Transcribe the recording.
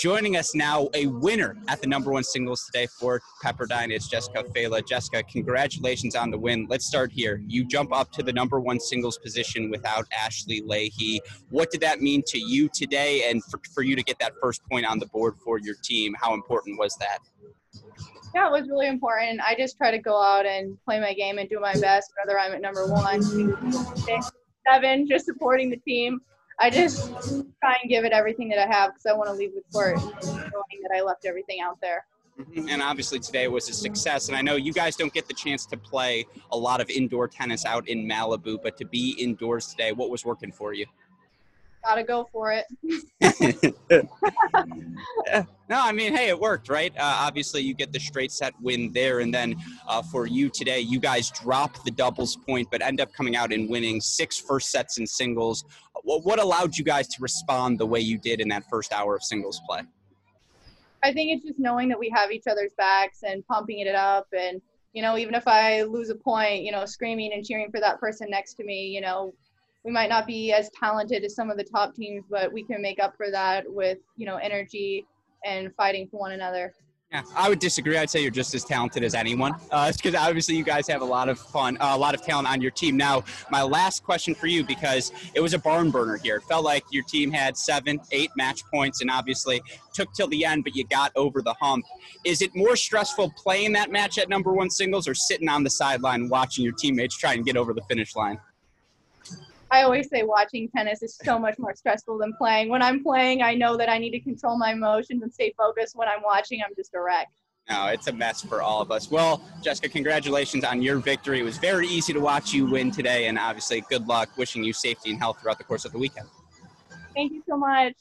Joining us now, a winner at the number one singles today for Pepperdine is Jessica Failla. Jessica, congratulations on the win. Let's start here. You jump up to the number one singles position without Ashley Lahey. What did that mean to you today, and for, for you to get that first point on the board for your team? How important was that? Yeah, it was really important. I just try to go out and play my game and do my best, whether I'm at number one, seven, just supporting the team. I just try and give it everything that I have because I want to leave the court knowing that I left everything out there. Mm-hmm. And obviously today was a success. And I know you guys don't get the chance to play a lot of indoor tennis out in Malibu, but to be indoors today, what was working for you? Gotta go for it. no, I mean, hey, it worked, right? Uh, obviously, you get the straight set win there, and then uh, for you today, you guys drop the doubles point, but end up coming out and winning six first sets in singles. What, what allowed you guys to respond the way you did in that first hour of singles play? I think it's just knowing that we have each other's backs and pumping it up and you know, even if I lose a point, you know, screaming and cheering for that person next to me, you know, we might not be as talented as some of the top teams, but we can make up for that with you know energy and fighting for one another. Yeah, I would disagree. I'd say you're just as talented as anyone. Uh, because obviously you guys have a lot of fun, uh, a lot of talent on your team. Now, my last question for you, because it was a barn burner here. It felt like your team had seven, eight match points, and obviously took till the end, but you got over the hump. Is it more stressful playing that match at number one singles, or sitting on the sideline watching your teammates try and get over the finish line? I always say watching tennis is so much more stressful than playing. When I'm playing, I know that I need to control my emotions and stay focused. When I'm watching, I'm just a wreck. No, it's a mess for all of us. Well, Jessica, congratulations on your victory. It was very easy to watch you win today, and obviously, good luck. Wishing you safety and health throughout the course of the weekend. Thank you so much.